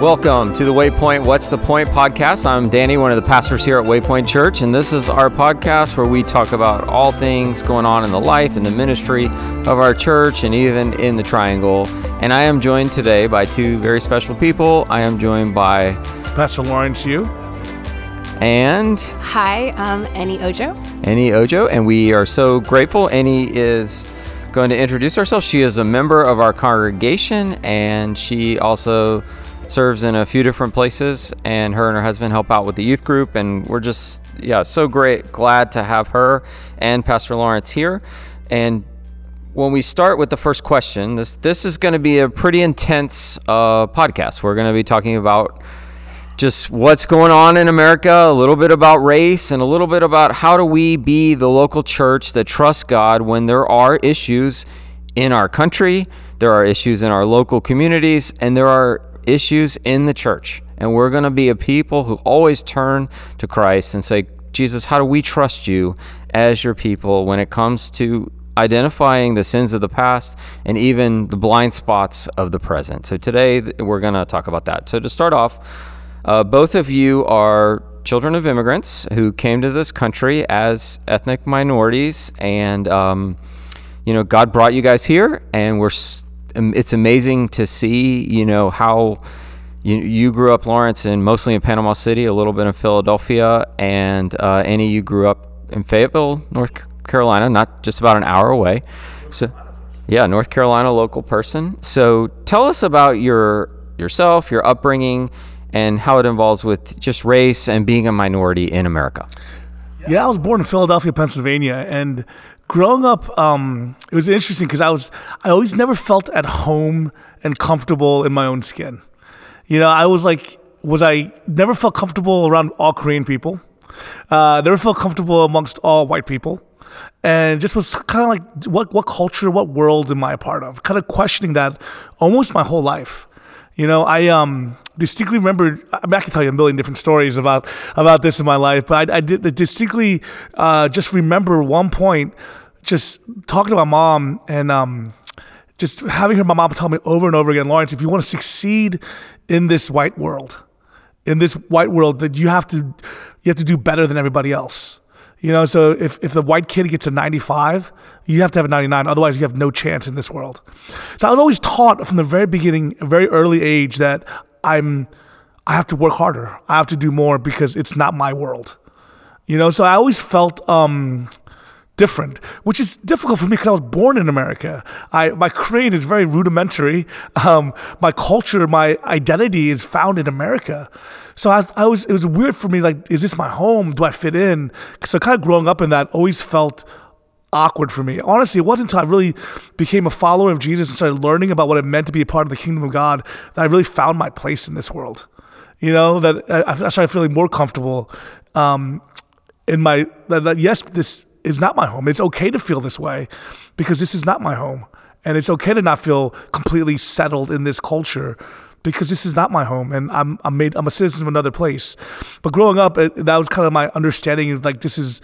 Welcome to the Waypoint What's the Point podcast. I'm Danny, one of the pastors here at Waypoint Church, and this is our podcast where we talk about all things going on in the life and the ministry of our church and even in the Triangle. And I am joined today by two very special people. I am joined by Pastor Lawrence Yu. And Hi, I'm Annie Ojo. Annie Ojo, and we are so grateful. Annie is going to introduce herself. She is a member of our congregation, and she also serves in a few different places. And her and her husband help out with the youth group, and we're just yeah so great, glad to have her and Pastor Lawrence here. And when we start with the first question, this this is going to be a pretty intense uh, podcast. We're going to be talking about just what's going on in America, a little bit about race, and a little bit about how do we be the local church that trusts God when there are issues in our country, there are issues in our local communities, and there are issues in the church. And we're going to be a people who always turn to Christ and say, Jesus, how do we trust you as your people when it comes to identifying the sins of the past and even the blind spots of the present? So today we're going to talk about that. So to start off, uh, both of you are children of immigrants who came to this country as ethnic minorities, and um, you know God brought you guys here, and we're. It's amazing to see, you know, how you, you grew up, Lawrence, and mostly in Panama City, a little bit in Philadelphia, and uh, Annie, you grew up in Fayetteville, North Carolina, not just about an hour away. So, yeah, North Carolina local person. So, tell us about your yourself, your upbringing, and how it involves with just race and being a minority in America. Yeah, I was born in Philadelphia, Pennsylvania, and growing up, um, it was interesting because I was I always never felt at home and comfortable in my own skin. You know, I was like, was I never felt comfortable around all Korean people. Uh, never felt comfortable amongst all white people, and just was kind of like, what what culture, what world am I a part of? Kind of questioning that almost my whole life. You know, I um distinctly remember. I, mean, I can tell you a million different stories about about this in my life, but I, I did distinctly uh, just remember one point, just talking to my mom and um, just having her my mom tell me over and over again, Lawrence, if you want to succeed in this white world, in this white world, that you have to you have to do better than everybody else. You know, so if, if the white kid gets a 95, you have to have a 99. Otherwise, you have no chance in this world. So I was always taught from the very beginning, very early age, that I'm I have to work harder. I have to do more because it's not my world. You know, so I always felt um, different, which is difficult for me because I was born in America. I my Korean is very rudimentary. Um, my culture, my identity is found in America. So I, I was it was weird for me. Like, is this my home? Do I fit in? So kind of growing up in that always felt awkward for me. Honestly, it wasn't until I really became a follower of Jesus and started learning about what it meant to be a part of the kingdom of God that I really found my place in this world. You know, that I, started feeling more comfortable um, in my, that, that yes, this is not my home. It's okay to feel this way because this is not my home. And it's okay to not feel completely settled in this culture because this is not my home and I'm, I'm made I'm a citizen of another place. But growing up, it, that was kind of my understanding of like this is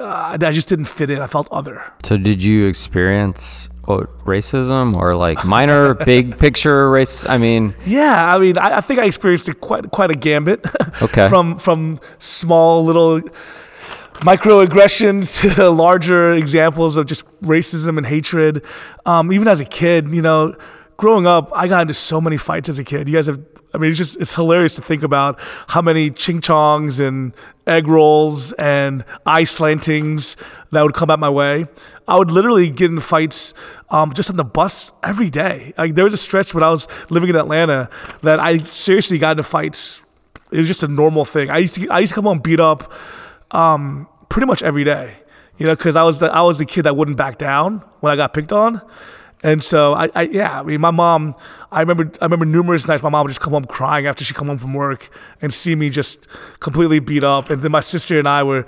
uh, I just didn't fit in. I felt other. So did you experience what, racism or like minor, big picture race? I mean, yeah, I mean, I, I think I experienced it quite quite a gambit. Okay. from from small little microaggressions to larger examples of just racism and hatred. Um, even as a kid, you know, growing up, I got into so many fights as a kid. You guys have, I mean, it's just, it's hilarious to think about how many ching chongs and egg rolls and eye slantings that would come out my way. I would literally get in fights um, just on the bus every day. Like there was a stretch when I was living in Atlanta that I seriously got into fights. It was just a normal thing. I used to, I used to come home beat up um, pretty much every day, you know, because I was the I was the kid that wouldn't back down when I got picked on. And so I, I, yeah, I mean, my mom, I remember, I remember numerous nights my mom would just come home crying after she come home from work and see me just completely beat up. And then my sister and I were,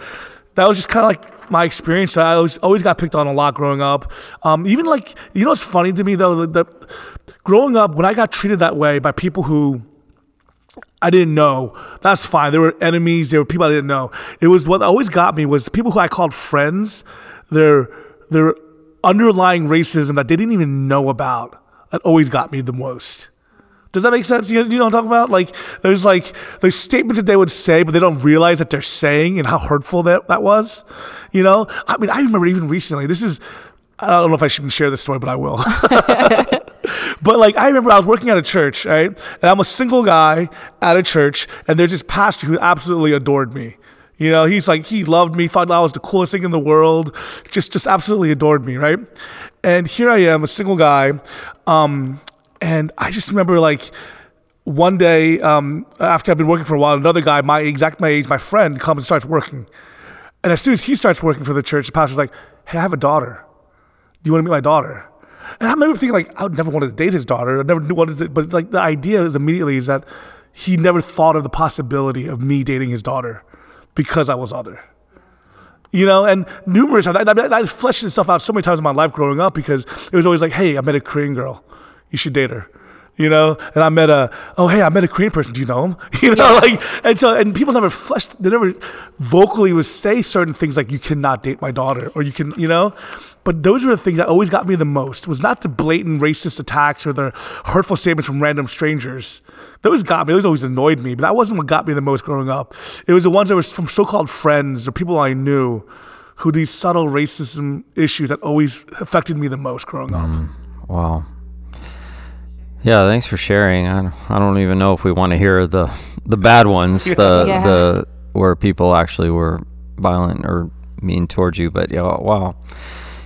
that was just kind of like my experience. I always, always got picked on a lot growing up. Um, even like, you know, what's funny to me though, that growing up, when I got treated that way by people who I didn't know. That's fine. There were enemies. There were people I didn't know. It was what always got me was people who I called friends. Their their underlying racism that they didn't even know about. That always got me the most. Does that make sense? You, you know what I'm talking about? Like, there's like there's statements that they would say, but they don't realize that they're saying and how hurtful that that was. You know, I mean, I remember even recently. This is, I don't know if I should share this story, but I will. but like, I remember I was working at a church, right, and I'm a single guy at a church, and there's this pastor who absolutely adored me. You know, he's like he loved me, thought I was the coolest thing in the world, just just absolutely adored me, right? And here I am, a single guy, um, and I just remember like one day um, after I've been working for a while, another guy, my exact my age, my friend, comes and starts working. And as soon as he starts working for the church, the pastor's like, "Hey, I have a daughter. Do you want to meet my daughter?" And I remember thinking like, I would never wanted to date his daughter. I never wanted to, but like the idea is immediately is that he never thought of the possibility of me dating his daughter because I was other. You know, and numerous times, I, I, I fleshed itself out so many times in my life growing up because it was always like, hey, I met a Korean girl. You should date her. You know, and I met a, oh, hey, I met a Korean person. Do you know him? You know, Yeah. like, and so, and people never fleshed, they never vocally would say certain things like, you cannot date my daughter, or you can, you know? But those were the things that always got me the most was not the blatant racist attacks or the hurtful statements from random strangers. Those got me. Those always annoyed me. But that wasn't what got me the most growing up. It was the ones that were from so-called friends or people I knew who these subtle racism issues that always affected me the most growing up. Mm, wow. Yeah, thanks for sharing. I don't, I don't even know if we want to hear the the bad ones, the Yeah. the where people actually were violent or mean towards you. But yeah, wow.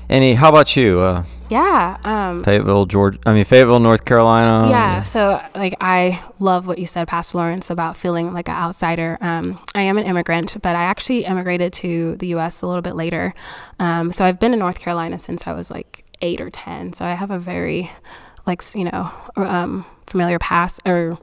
Annie? How about you? Uh, Yeah. Um, Fayetteville, Georgia. I mean Fayetteville, North Carolina. yeah. So, like, I love what you said, Pastor Lawrence, about feeling like an outsider. Um, I am an immigrant, but I actually immigrated to the U.S. a little bit later. Um, so, I've been in North Carolina since I was like eight or 10. So, I have a very, like, you know, um, familiar past or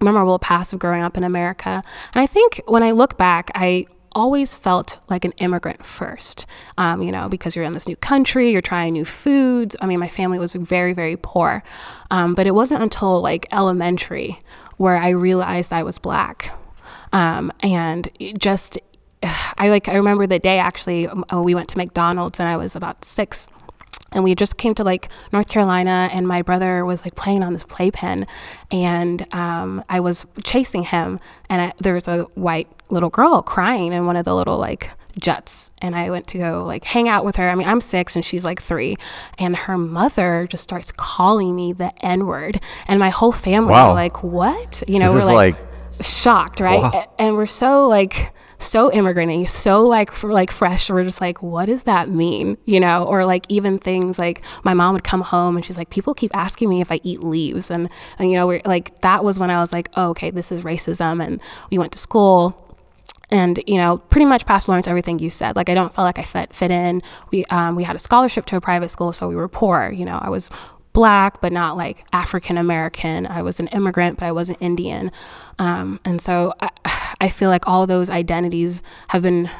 memorable past of growing up in America. And I think when I look back, I always felt like an immigrant first, um, you know, because you're in this new country, you're trying new foods. I mean, my family was very, very poor. Um, but it wasn't until like elementary where I realized I was black. Um, and just, I like, I remember the day actually, um, we went to McDonald's and I was about six and we just came to like North Carolina, and my brother was like playing on this playpen, and um, I was chasing him, and I, there was a white little girl crying in one of the little like juts, and I went to go like hang out with her. I mean, I'm six and she's like three, and her mother just starts calling me the N word, and my whole family Wow. like, "What?" You know, This we're like, like- shocked, right? Wow. And we're so like so immigrant so like f- like fresh. We're just like what does that mean? You know or like even things like my mom would come home and she's like people keep asking me if i eat leaves. And, and you know we're like that was when i was like oh, okay this is racism and we went to school. And you know pretty much pastor lawrence everything you said. Like i don't feel like i fit, fit in. We um, we had a scholarship to a private school so we were poor you know i was black but not like african american i was an immigrant but i wasn't indian. Um, and so I, I feel like all those identities have been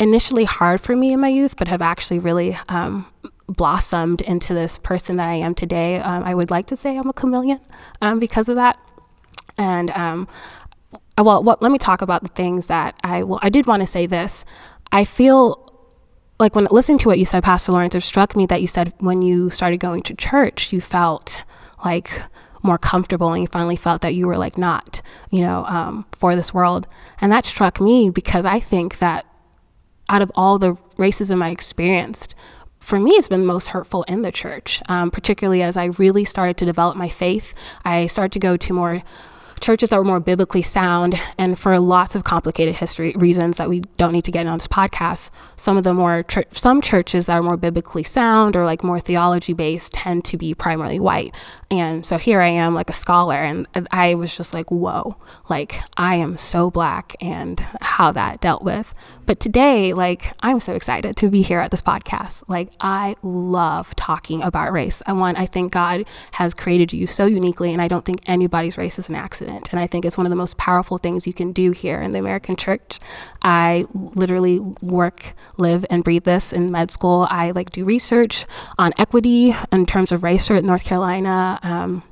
initially hard for me in my youth but have actually really um, blossomed into this person that i am today. Um, i would like to say i'm a chameleon um, because of that. And um, well, what, let me talk about the things that I well, I did want to say this. I feel like when listening to what you said, Pastor Lawrence, it struck me that you said when you started going to church, you felt like more comfortable and you finally felt that you were like not, you know, um, for this world. And that struck me because I think that out of all the racism I experienced, for me, it's been most hurtful in the church, um, particularly as I really started to develop my faith. I started to go to more churches that were more biblically sound and for lots of complicated history reasons that we don't need to get in on this podcast some of the more chur- some churches that are more biblically sound or like more theology based tend to be primarily white and so here i am like a scholar and i was just like whoa like i am so black and how that dealt with. But today like i'm so excited to be here at this podcast. Like i love talking about race. I want i think god has created you so uniquely and i don't think anybody's race is an accident. And i think it's one of the most powerful things you can do here in the american church. I literally work live and breathe this in med school. I like do research on equity in terms of race here in north carolina um,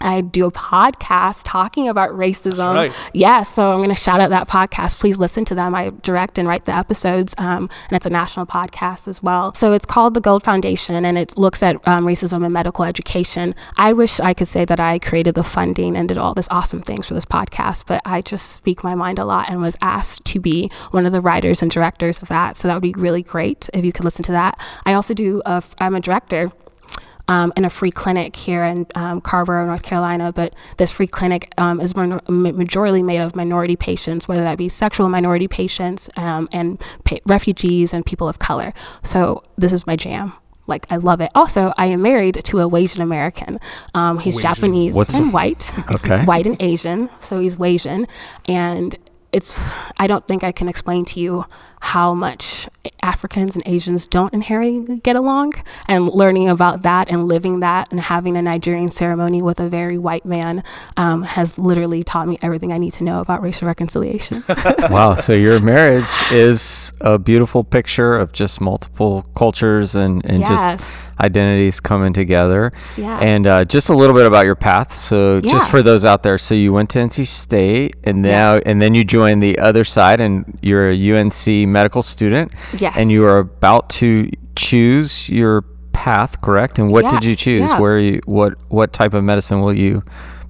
I do a podcast talking about racism. right. Yeah, so I'm going to shout out that podcast. Please listen to them. I direct and write the episodes, um, and it's a national podcast as well. So it's called the Gold Foundation, and it looks at um, racism in medical education. I wish I could say that I created the funding and did all this awesome things for this podcast, but I just speak my mind a lot and was asked to be one of the writers and directors of that. So that would be really great if you could listen to that. I also do. A, I'm a director um, in a free clinic here in um, Carrboro, North Carolina. But this free clinic um, is minor- majority made of minority patients, whether that be sexual minority patients um, and pa- refugees and people of color. So this is my jam. Like I love it. Also, I am married to a Wasian American. Um, he's. Japanese What's and a- white, Okay. white and Asian. So he's Wasian, and it's. I don't think I can explain to you how much Africans and Asians don't inherently get along, and learning about that and living that and having a Nigerian ceremony with a very white man um, has literally taught me everything I need to know about racial reconciliation. wow. So your marriage is a beautiful picture of just multiple cultures and, and Yes. just identities coming together. Yeah. And uh, just a little bit about your path. So just for those out there, so you went to NC State and now Yes. and then you joined the other side and you're a UNC medical student. Yes. And you are about to choose your path, correct? And what did you choose? yeah. Where you what what type of medicine will you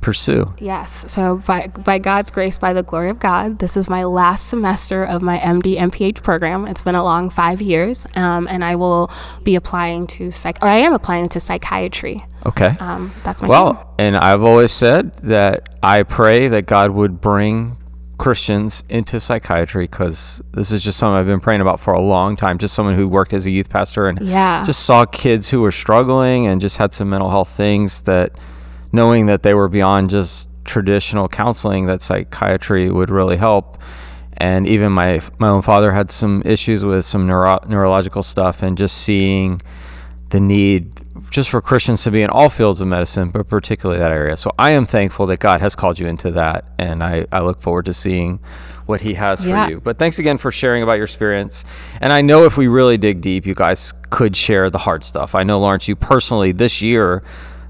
pursue? Yes. So by by God's grace, by the glory of God, this is my last semester of my MD MPH program. It's been a long five years, um, and I will be applying to psych. Or I am applying to psychiatry. Okay. Um, that's my. Well, and I've always said that I pray that God would bring Christians into psychiatry because this is just something I've been praying about for a long time. Just someone who worked as a youth pastor and Yeah. just saw kids who were struggling and just had some mental health things that knowing that they were beyond just traditional counseling, that psychiatry would really help. And even my my own father had some issues with some neuro- neurological stuff, and just seeing the need just for Christians to be in all fields of medicine, but particularly that area. So I am thankful that God has called you into that, and I, I look forward to seeing what He has Yeah. for you. But thanks again for sharing about your experience. And I know if we really dig deep, you guys could share the hard stuff. I know, Lawrence, you personally this year,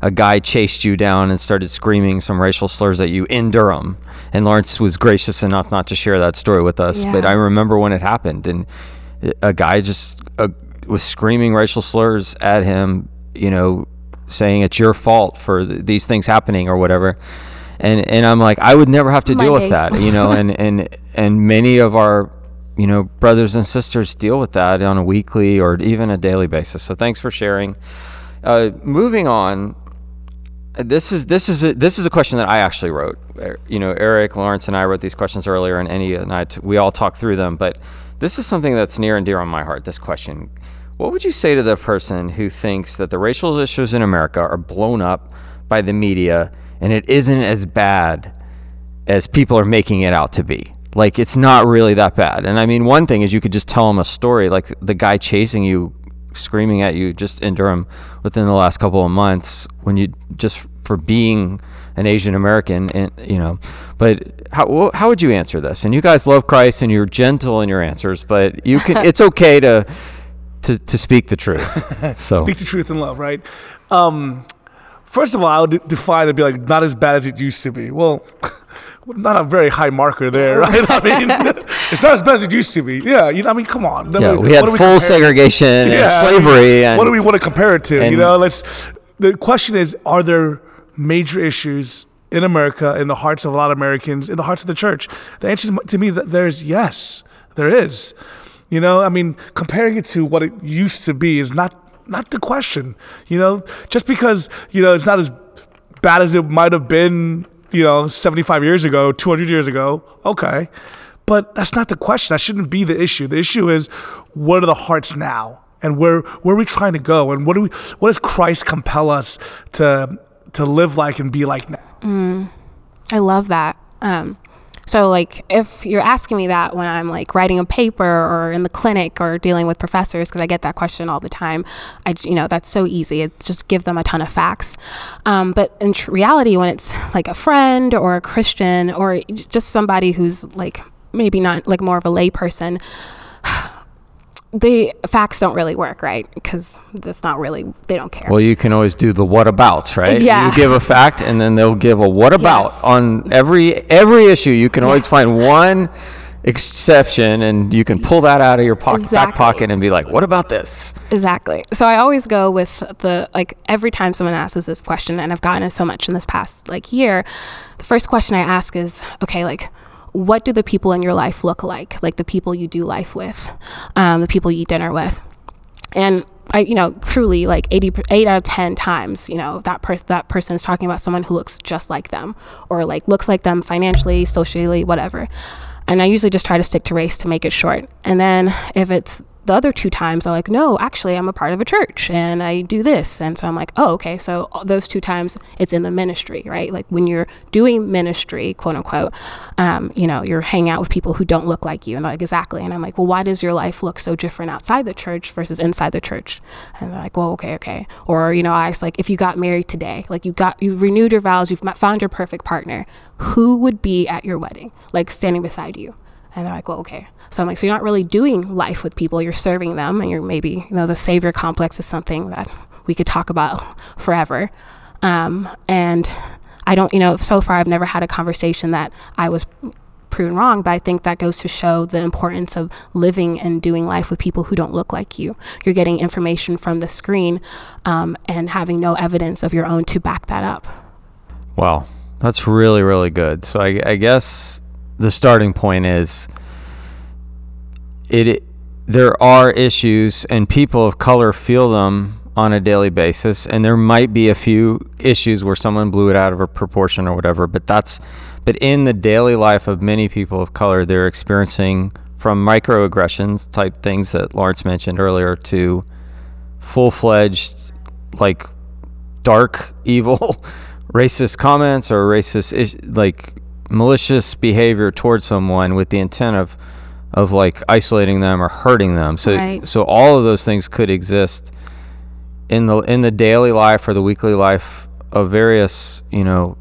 a guy chased you down and started screaming some racial slurs at you in Durham. And Lawrence was gracious enough not to share that story with us. But I remember when it happened, and a guy just uh, was screaming racial slurs at him, you know, saying it's your fault for th- these things happening or whatever. And and I'm like, I would never have to My deal with that, you know. and and and many of our you know brothers and sisters deal with that on a weekly or even a daily basis. So thanks for sharing. Uh, moving on, this is this is a, this is a question that I actually wrote. Er, You know, Eric, Lawrence, and I wrote these questions earlier, and Annie and I t- we all talked through them. But this is something that's near and dear on my heart. This question: What would you say to the person who thinks that the racial issues in America are blown up by the media and it isn't as bad as people are making it out to be? Like it's not really that bad. And I mean, one thing is you could just tell them a story, like the guy chasing you screaming at you just in Durham within the last couple of months when you just for being an Asian American and you know but how how would you answer this and you guys love Christ and you're gentle in your answers but you can it's okay to to, to speak the truth so Speak the truth in love, right? Um, first of all, I would define it be like not as bad as it used to be. Well, not a very high marker there, right? I mean, it's not as bad as it used to be. Yeah, you know, I mean, come on. yeah What we had full compare- segregation and Yeah, I mean, slavery and what do we want to compare it to? you know, let's. The question is: Are there major issues in America, in the hearts of a lot of Americans, in the hearts of the church? The answer to me that there's yes, there is. You know, I mean, comparing it to what it used to be is not not the question. You know, just because you know it's not as bad as it might have been, you know, 75 years ago, 200 years ago, okay. But that's not the question. That shouldn't be the issue. The issue is what are the hearts now? And where where are we trying to go? And what do we what does Christ compel us to to live like and be like now? Mm, I love that. Um, so, like, if you're asking me that when I'm like writing a paper or in the clinic or dealing with professors, because I get that question all the time, I, you know, that's so easy. It's just give them a ton of facts. Um, but in tr- reality, when it's like a friend or a Christian or just somebody who's like maybe not like more of a lay person, the facts don't really work, right? Because that's not really they don't care. Well, you can always do the what abouts, right? Yeah. You give a fact, and then they'll give a what about Yes. on every every issue. You can always find one exception, and you can pull that out of your pocket, back pocket and be like, "What about this?" Exactly. So I always go with the like every time someone asks this question, and I've gotten it so much in this past like year. The first question I ask is, okay, like, what do the people in your life look like? Like the people you do life with, um, the people you eat dinner with, and I, you know, truly like 80, eight out of 10 times, you know, that person, that person is talking about someone who looks just like them or like looks like them financially, socially, whatever. And I usually just try to stick to race to make it short. And then if it's the other two times, I'm like, no, actually, I'm a part of a church and I do this. And so I'm like, oh, okay. So those two times it's in the ministry, right? Like when you're doing ministry, quote unquote, um, you know, you're hanging out with people who don't look like you. And they're like, exactly. And I'm like, well, why does your life look so different outside the church versus inside the church? And they're like, well, okay, okay. Or, you know, I was like, if you got married today, like you got, you renewed your vows, you've found your perfect partner, who would be at your wedding, like standing beside you? And they're like, well, okay. So I'm like, so you're not really doing life with people, you're serving them, and you're maybe, you know, the savior complex is something that we could talk about forever. Um, and I don't, you know, so far I've never had a conversation that I was proven wrong, but I think that goes to show the importance of living and doing life with people who don't look like you. You're getting information from the screen um, and having no evidence of your own to back that up. Wow, that's really really good. So I, I guess the starting point is it, it. There are issues, and people of color feel them on a daily basis, and there might be a few issues where someone blew it out of a proportion or whatever. But that's, but in the daily life of many people of color, they're experiencing from microaggressions type things that Lawrence mentioned earlier to full fledged like dark evil racist comments or racist like malicious behavior towards someone with the intent of of like isolating them or hurting them so Right. so all of those things could exist in the in the daily life or the weekly life of various you know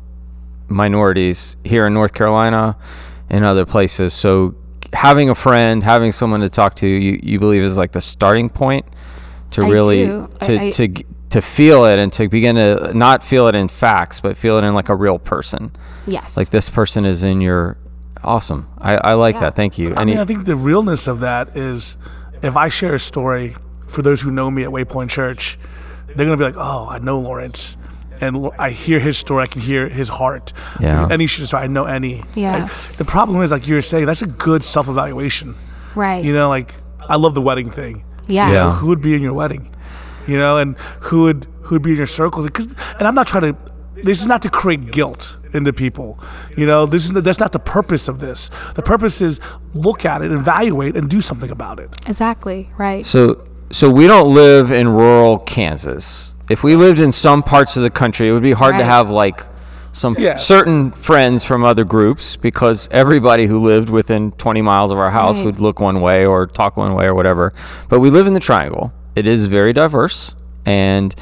minorities here in North Carolina and other places so having a friend having someone to talk to you you believe is like the starting point to I really do. To I- to g- to feel it and to begin to not feel it in facts but feel it in like a real person Yes. like this person is in your awesome i, I like Yeah. that thank you I And mean, you- I think the realness of that is if I share a story for those who know me at Waypoint Church, they're going to be like, oh, I know Lawrence. And I hear his story, I can hear his heart. Yeah. Any shit story, I know Annie. Yeah. Like, the problem is, like you were saying, that's a good self evaluation. right. You know, like, I love the wedding thing. yeah. Yeah. Who would be in your wedding? You know, and who would who would be in your circles? Because, and I'm not trying to. This is not to create guilt into people. You know, this is that's not the purpose of this. The purpose is look at it, evaluate, and do something about it. Exactly. Right. so so we don't live in rural kansas if we lived in some parts of the country it would be hard to have like some f- certain friends from other groups because everybody who lived within 20 miles of our house Right. would look one way or talk one way or whatever but we live in the triangle it is very diverse and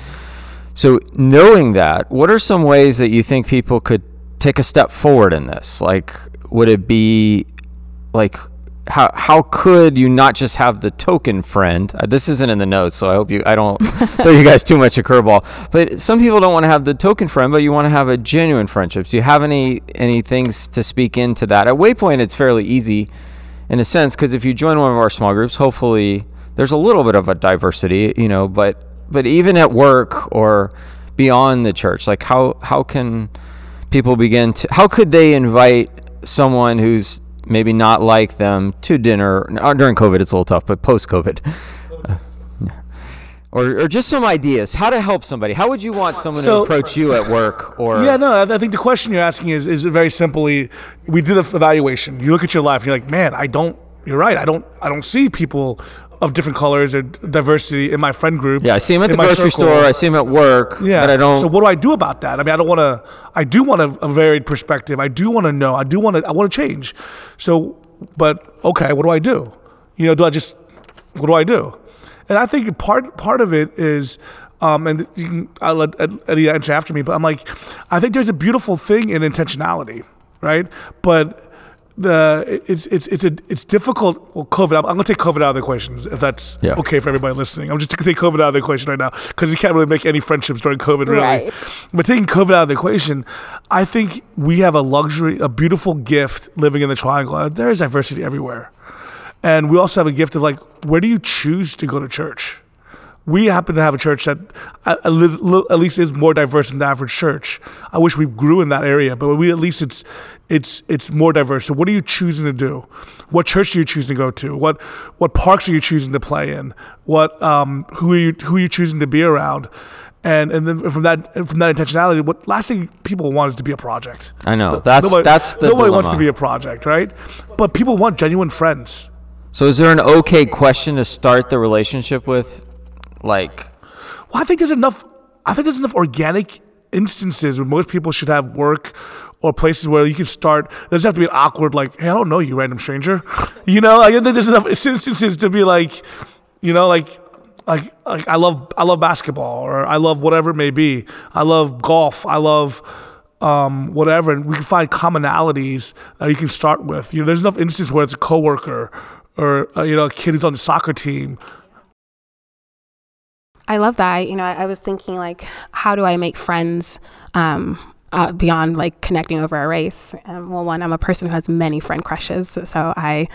So, knowing that, what are some ways that you think people could take a step forward in this? Like, would it be like how how could you not just have the token friend? Uh, this isn't in the notes, so I hope you I don't throw you guys too much a curveball. But some people don't want to have the token friend, but you want to have a genuine friendship. Do you have any any things to speak into that? At Waypoint, it's fairly easy in a sense because if you join one of our small groups, hopefully there's a little bit of a diversity, you know. But but even at work or beyond the church, like how how can people begin to how could they invite someone who's maybe not like them to dinner uh, during covid it's a little tough but post covid or, or just some ideas how to help somebody how would you want someone So- to approach you at work or Yeah, no, I I think the question you're asking is is very simply we did the evaluation. You look at your life and you're like, man, I don't. You're right. I don't. I don't see people of different colors or diversity in my friend group. yeah i see him at the grocery circle. store i see him at work Yeah. but i don't So what do I do about that? I mean, I don't want to. I do want a, a varied perspective. I do want to know. I do want to. I want to change. So, but okay, what do I do? You know, do I just? What do I do? And I think part part of it is. Um, and you can, I'll let Annie answer after me, but I'm like, I think there's a beautiful thing in intentionality, right? But the it's it's it's a it's difficult. Well, COVID. I'm, I'm gonna take COVID out of the equation if that's Yeah. okay for everybody listening. I'm just gonna take COVID out of the equation right now because you can't really make any friendships during COVID, really. Right. But taking COVID out of the equation, I think we have a luxury, a beautiful gift living in the triangle. Uh, There is diversity everywhere, and we also have a gift of like, where do you choose to go to church? We happen to have a church that at, at least is more diverse than the average church. I wish we grew in that area, but we at least it's it's it's more diverse. So what are you choosing to do? What church are you choosing to go to? What what parks are you choosing to play in? What um, who are you who are you choosing to be around? And and then from that from that intentionality, what last thing people want is to be a project. I know. That's Nobody- that's the nobody wants to be a project, right? But people want genuine friends. So is there an okay question to start the relationship with? Like, Well, I think there's enough. I think there's enough organic instances where most people should have work or places where you can start. It doesn't have to be an awkward like, "Hey, I don't know you, random stranger." You know, I think there's enough instances to be like, you know, like, like, like I love, I love basketball, or I love whatever it may be. I love golf. I love. Um, whatever, and we can find commonalities that you can start with. You know, there's enough instances where it's a coworker or uh, you know a kid who's on the soccer team I love that. You know, I, I was thinking like, how do I make friends um, uh, beyond like connecting over a race? Um, well, one, I'm a person who has many friend crushes, so I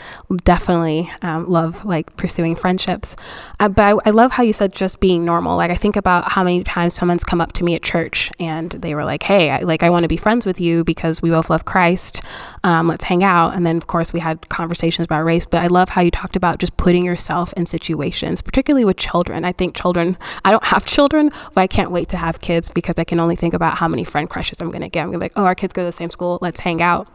definitely um, love like pursuing friendships. Uh, but I, I love how you said just being normal. Like I think about how many times someone's come up to me at church and they were like, "Hey, I, like I want to be friends with you because we both love Christ. Um, let's hang out." And then of course we had conversations about race. But I love how you talked about just putting yourself in situations, particularly with children. I think children. I don't have children, but I can't wait to have kids because I can only think about how many friend crushes I'm going to get. I'm going to be like, "Oh, our kids go to the same school. Let's hang out."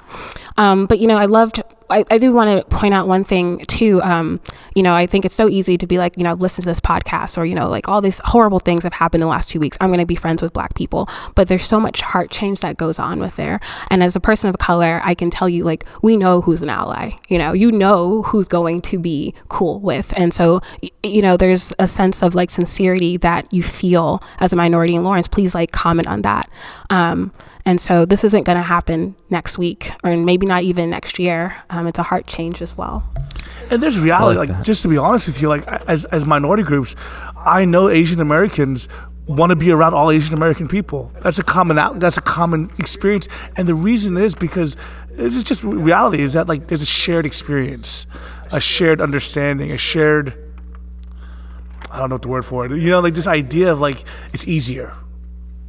Um, but you know, I loved. I, I do want to point out one thing too. Um, you know, I think it's so easy to be like, you know, listen to this podcast or, you know, like all these horrible things have happened in the last two weeks. I'm going to be friends with black people. But there's so much heart change that goes on with there. And as a person of color, I can tell you, like, we know who's an ally. You know, you know who's going to be cool with. And so, you know, there's a sense of like sincerity that you feel as a minority in Lawrence. Please like comment on that. Um, and so this isn't going to happen next week or maybe not even next year. Um, it's a heart change as well. And there's reality, like like, just to be honest with you, like as as minority groups, I know Asian Americans want to be around all Asian American people. That's a common. That's a common experience, and the reason is because it's just reality is that like there's a shared experience, a shared understanding, a shared. I don't know what the word for it. You know, like this idea of like it's easier.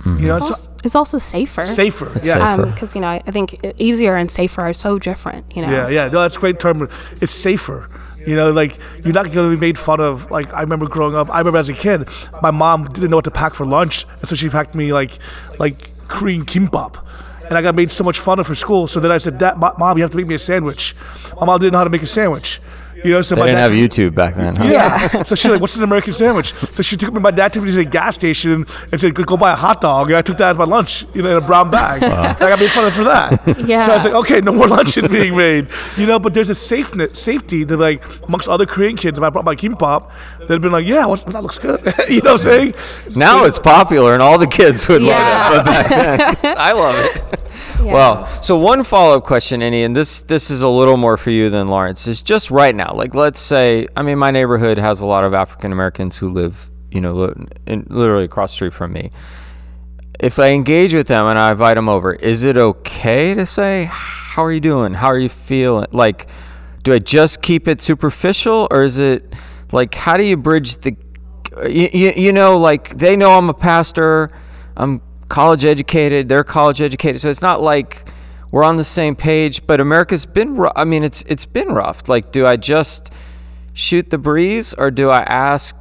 Mm-hmm. You know, It's it's also, it's also safer. safer. It's yeah. safer. Um, because, you know, I think easier and safer are so different, you know. Yeah, yeah. No, that's a great term. It's safer. You know, like you're not going to be made fun of. Like I remember growing up. I remember as a kid, my mom didn't know what to pack for lunch, and so she packed me like like Korean kimbap. And I got made so much fun of for school. So then I said, Dad, "Mom, you have to make me a sandwich." My mom didn't know how to make a sandwich. You know, so They my didn't dad have YouTube back then, huh? yeah. so she's like, "What's an American sandwich?" So she took me. My dad took me to the gas station and said, "Go go buy a hot dog." And I took that as my lunch, you know, in a brown bag. And I got made fun of for that. Yeah. So I was like, "Okay, no more lunches being made," you know. But there's a safeness, safety that like amongst other Korean kids. If I brought my kimbap, they'd been like, "Yeah, what's, that looks good." you know what I'm saying? Now it's popular and all the kids would Yeah. love it. But back then, I love it. Well, so one follow up question, Annie, and this this is a little more for you than Lawrence, is just right now. Like, let's say, I mean, my neighborhood has a lot of African Americans who live, you know, literally across the street from me. If I engage with them and I invite them over, is it okay to say, "How are you doing? How are you feeling?" Like, do I just keep it superficial, or is it like, how do you bridge the you, you, you know, like they know I'm a pastor, I'm college educated, they're college educated, so it's not like we're on the same page. But America's been, rough. I mean, it's it's been rough. Like, do I just shoot the breeze, or do I ask?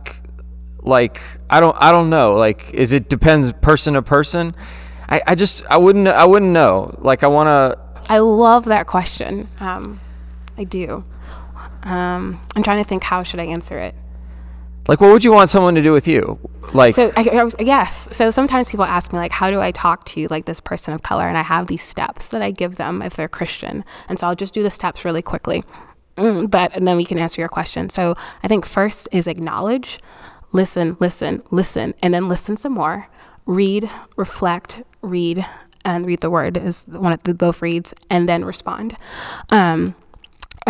Like, I don't, I don't know. Like, is it depends person to person? I, I just, I wouldn't, I wouldn't know. Like, I want to. I love that question. Um, I do. Um, I'm trying to think how should I answer it. Like, what would you want someone to do with you? Like, So I, I was yes. So sometimes people ask me like, how do I talk to like this person of color? And I have these steps that I give them if they're Christian. And so I'll just do the steps really quickly. Mm, but and then we can answer your question. So I think first is acknowledge, listen, listen, listen, and then listen some more. Read, reflect, read, and read the word is one of the both reads and then respond. Um,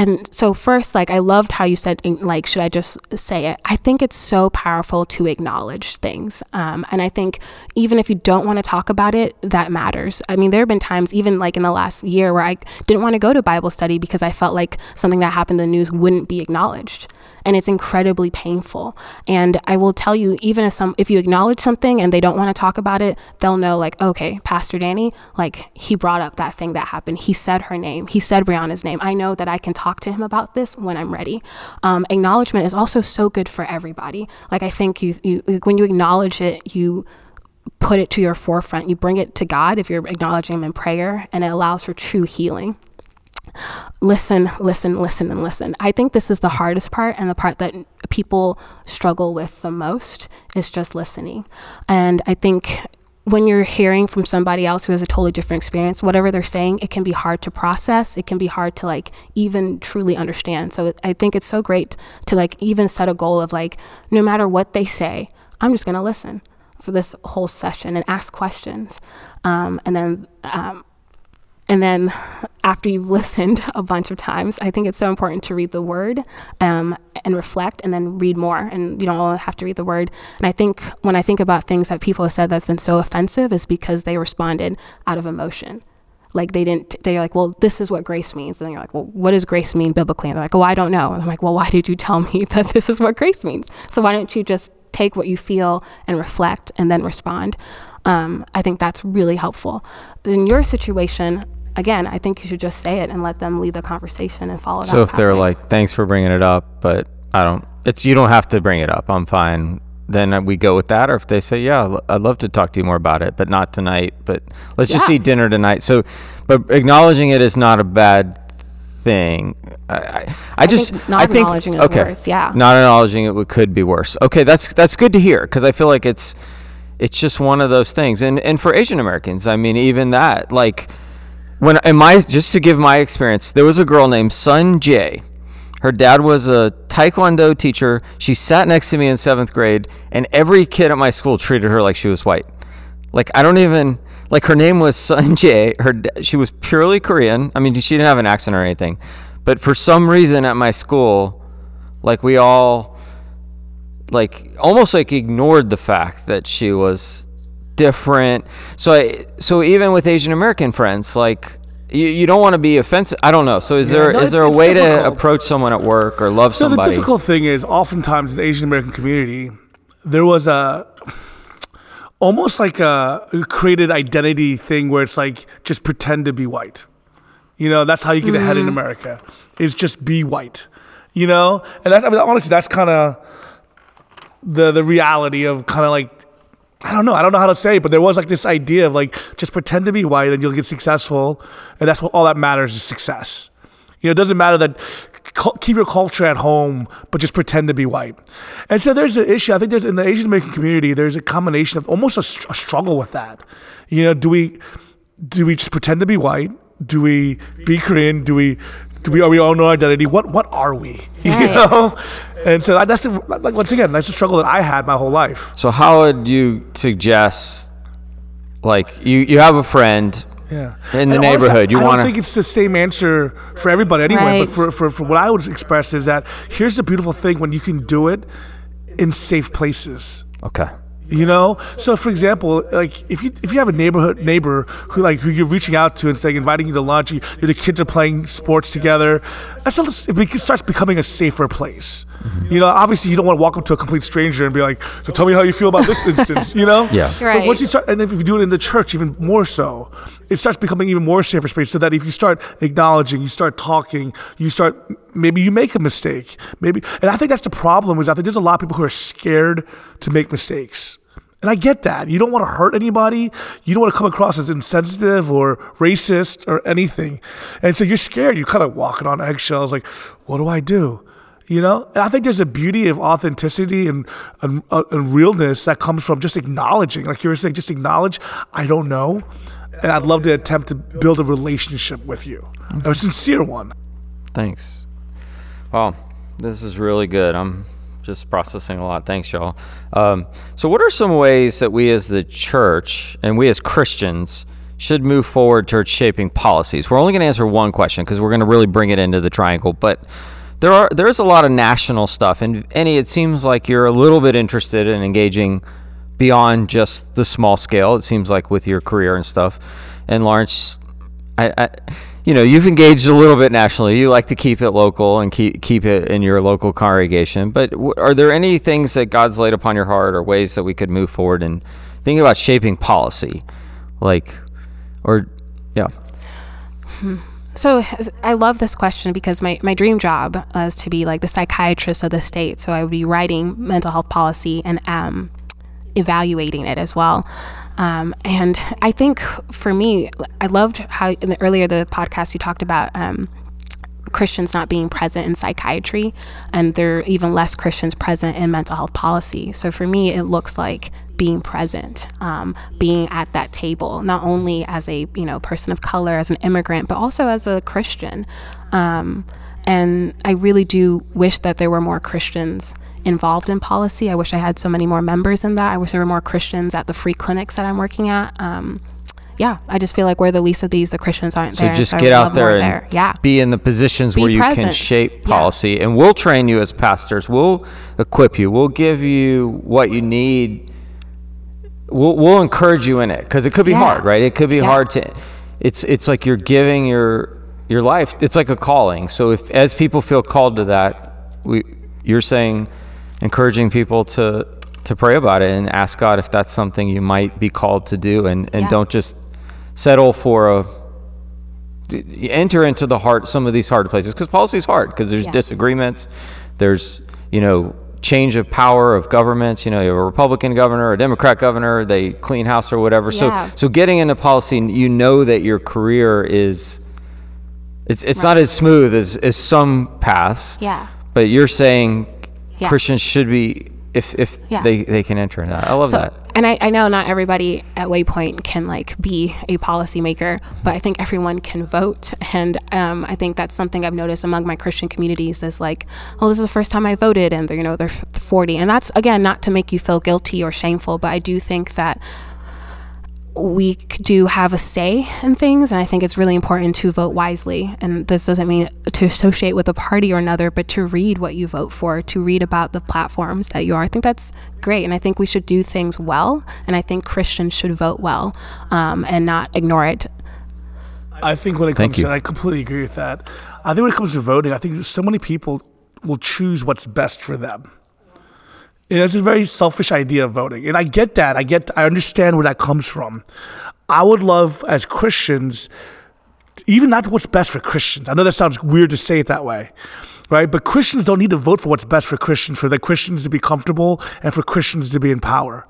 and so first like i loved how you said like should i just say it? I think it's so powerful to acknowledge things um, and i think even if you don't want to talk about it that matters. I mean there have been times even like in the last year where i didn't want to go to bible study because i felt like something that happened in the news wouldn't be acknowledged and it's incredibly painful. And I will tell you, even if some, if you acknowledge something and they don't want to talk about it, they'll know like, okay, Pastor Danny, like he brought up that thing that happened. He said her name. He said Breonna's name. I know that I can talk to him about this when I'm ready. Um, acknowledgement is also so good for everybody. Like I think you, you when you acknowledge it, you put it to your forefront. You bring it to God if you're acknowledging Him in prayer, and it allows for true healing listen, listen, listen, and listen. I think this is the hardest part and the part that people struggle with the most is just listening. And I think when you're hearing from somebody else who has a totally different experience, whatever they're saying, it can be hard to process. It can be hard to like even truly understand. So I think it's so great to like even set a goal of like, no matter what they say, I'm just going to listen for this whole session and ask questions. Um, and then, um, and then after you've listened a bunch of times, I think it's so important to read the word um, and reflect and then read more. And you don't have to read the word. And I think when I think about things that people have said that's been so offensive is because they responded out of emotion. Like they didn't, they're like, well, this is what grace means. And you're like, well, what does grace mean biblically? And they're like, oh, I don't know. And I'm like, well, why did you tell me that this is what grace means? So why don't you just take what you feel and reflect and then respond? Um, I think that's really helpful. In your situation, again, I think you should just say it and let them lead the conversation and follow. It up. So if they're like, "Thanks for bringing it up," but I don't, it's you don't have to bring it up. I'm fine. Then we go with that. Or if they say, "Yeah, I'd love to talk to you more about it, but not tonight. But let's yeah. just eat dinner tonight." So, but acknowledging it is not a bad thing. I, I, I just think not I think, acknowledging it okay, worse. Yeah, not acknowledging it could be worse. Okay, that's that's good to hear because I feel like it's it's just one of those things. And and for Asian Americans, I mean, even that like when in my just to give my experience, there was a girl named Sun Jay. Her dad was a taekwondo teacher. She sat next to me in seventh grade, and every kid at my school treated her like she was white. Like I don't even like her name was Sun Jay. Her she was purely Korean. I mean, she didn't have an accent or anything, but for some reason at my school, like we all like almost like ignored the fact that she was different. So I, so even with Asian American friends, like you, you don't want to be offensive. I don't know. So is yeah, there no, is there a way difficult. to approach someone at work or love so somebody? the difficult thing is, oftentimes in the Asian American community, there was a almost like a created identity thing where it's like just pretend to be white. You know, that's how you get mm-hmm. ahead in mm-hmm. America. Is just be white. You know, and that's I mean honestly that's kind of the the reality of kind of like I don't know. I don't know how to say, it, but there was like this idea of like just pretend to be white and you'll get successful, and that's what all that matters is success. You know, it doesn't matter that keep your culture at home, but just pretend to be white. And so there's an issue. I think there's in the Asian American community, there's a combination of almost a, a struggle with that. You know, do we do we just pretend to be white? Do we be Korean? Do we do we are we all know identity? What what are we? You know, and so that's the, like once again that's the struggle that I had my whole life. So how would you suggest? Like you you have a friend. Yeah. In the and neighborhood, honestly, you want to. I don't think it's the same answer for everybody anyway. Right. But for, for, for what I would express is that here's the beautiful thing when you can do it in safe places. Okay. You know, so for example, like if you if you have a neighborhood neighbor who like who you're reaching out to and saying inviting you to lunch, you, the kids are playing sports together, that's a, it starts becoming a safer place. Mm-hmm. You know, obviously you don't want to walk up to a complete stranger and be like, "So tell me how you feel about this instance." You know, yeah. Right. But once you start, and if you do it in the church, even more so, it starts becoming even more safer space. So that if you start acknowledging, you start talking, you start maybe you make a mistake, maybe, and I think that's the problem. Is I think there's a lot of people who are scared to make mistakes. And I get that. You don't want to hurt anybody. You don't want to come across as insensitive or racist or anything. And so you're scared. You're kind of walking on eggshells like, what do I do? You know, and I think there's a beauty of authenticity and, and, uh, and realness that comes from just acknowledging, like you were saying, just acknowledge, I don't know. And I'd love to attempt to build a relationship with you, a sincere one. Thanks. Wow, this is really good. I'm just processing a lot. Thanks, y'all. Um, so, what are some ways that we as the church and we as Christians should move forward towards shaping policies? We're only going to answer one question because we're going to really bring it into the triangle, but there are there's a lot of national stuff and Annie it seems like you're a little bit interested in engaging beyond just the small scale it seems like with your career and stuff and Lawrence I, I you know you've engaged a little bit nationally you like to keep it local and keep keep it in your local congregation but w- are there any things that God's laid upon your heart or ways that we could move forward and thinking about shaping policy like or yeah So I love this question because my, my dream job is to be like the psychiatrist of the state. So I would be writing mental health policy and um, evaluating it as well. Um, and I think for me, I loved how in the earlier the podcast you talked about um, Christians not being present in psychiatry, and there are even less Christians present in mental health policy. So for me, it looks like being present, um, being at that table, not only as a you know person of color, as an immigrant, but also as a Christian. Um, and I really do wish that there were more Christians involved in policy. I wish I had so many more members in that. I wish there were more Christians at the free clinics that I'm working at. Um, yeah, I just feel like we're the least of these. The Christians aren't there. So there. just I get out there and there. yeah. be in the positions Be where you can present. shape Yeah. policy, and we'll train you as pastors. We'll equip you. We'll give you what you need. We'll, we'll encourage you in it because it could be Yeah. hard, right? It could be Yeah. hard to. It's it's like you're giving your your life. It's like a calling. So if as people feel called to that, we you're saying, encouraging people to to pray about it and ask God if that's something you might be called to do, and and Yeah. don't just settle for a enter into the heart some of these hard places because policy is hard because there's Yeah. disagreements there's you know change of power of governments you know you have a republican governor a democrat governor they clean house or whatever Yeah. so so getting into policy you know that your career is it's it's not as smooth as as some paths Yeah. but you're saying Yeah. christians should be if if Yeah. they they can enter in that i love So, that and I, I know not everybody at Waypoint can like be a policymaker, but I think everyone can vote. And um, I think that's something I've noticed among my Christian communities is like, oh, this is the first time I voted, and they're you know they're 40, and that's again not to make you feel guilty or shameful, but I do think that we do have a say in things, and I think it's really important to vote wisely. And this doesn't mean to associate with a party or another, but to read what you vote for, to read about the platforms that you are. I think that's great, and I think we should do things well, and I think Christians should vote well um, and not ignore it. I think when it Thank comes you. to, and I completely agree with that. I think when it comes to voting, I think so many people will choose what's best for them. It's a very selfish idea of voting, and I get that. I get, I understand where that comes from. I would love, as Christians, even not what's best for Christians. I know that sounds weird to say it that way, right? But Christians don't need to vote for what's best for Christians, for the Christians to be comfortable and for Christians to be in power.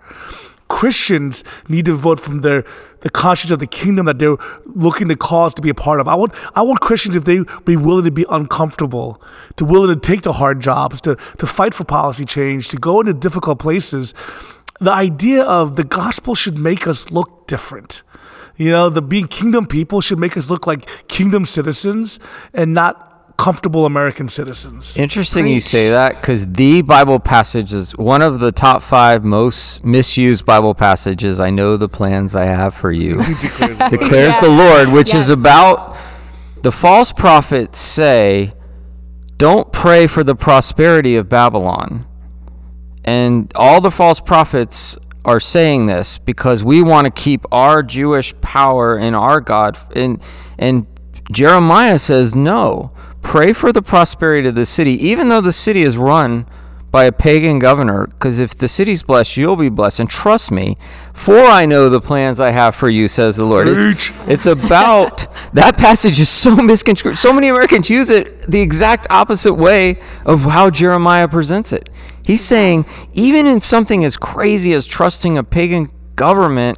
Christians need to vote from their the conscience of the kingdom that they're looking to cause to be a part of. I want I want Christians if they be willing to be uncomfortable, to willing to take the hard jobs, to to fight for policy change, to go into difficult places. The idea of the gospel should make us look different. You know, the being kingdom people should make us look like kingdom citizens and not comfortable American citizens. Interesting you say that because the Bible passage is one of the top five most misused Bible passages. I know the plans I have for you, declares the Lord, which is about the false prophets say, Don't pray for the prosperity of Babylon. And all the false prophets are saying this because we want to keep our Jewish power in our God. And, and Jeremiah says, no, pray for the prosperity of the city, even though the city is run by a pagan governor. Because if the city's blessed, you'll be blessed. And trust me, for I know the plans I have for you, says the Lord. It's, it's about that passage is so misconstrued. So many Americans use it the exact opposite way of how Jeremiah presents it. He's saying, even in something as crazy as trusting a pagan government,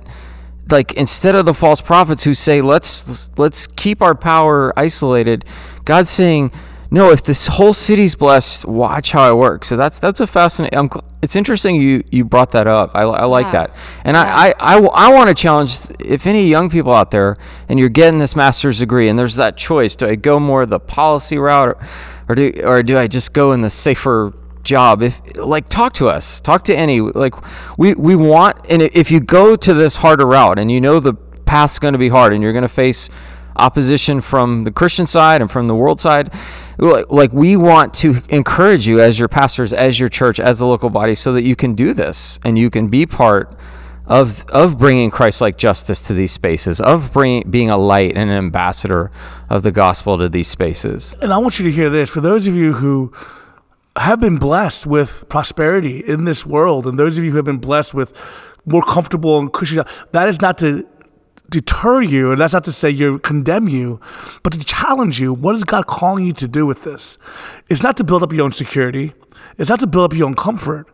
like instead of the false prophets who say, let's let's keep our power isolated, God's saying, no, if this whole city's blessed, watch how I work. So that's that's a fascinating. I'm, it's interesting you you brought that up. I, I like Yeah. that, and I I I want to challenge if any young people out there and you're getting this master's degree and there's that choice: do I go more the policy route, or, or do or do I just go in the safer job? If like talk to us, talk to any like we we want, and if you go to this harder route and you know the path's going to be hard and you're going to face opposition from the Christian side and from the world side. Like we want to encourage you as your pastors, as your church, as the local body, so that you can do this and you can be part of of bringing Christ-like justice to these spaces, of being a light and an ambassador of the gospel to these spaces. And I want you to hear this for those of you who have been blessed with prosperity in this world, and those of you who have been blessed with more comfortable and cushy, that is not to deter you, and that's not to say you condemn you, but to challenge you. What is God calling you to do with this? It's not to build up your own security. It's not to build up your own comfort.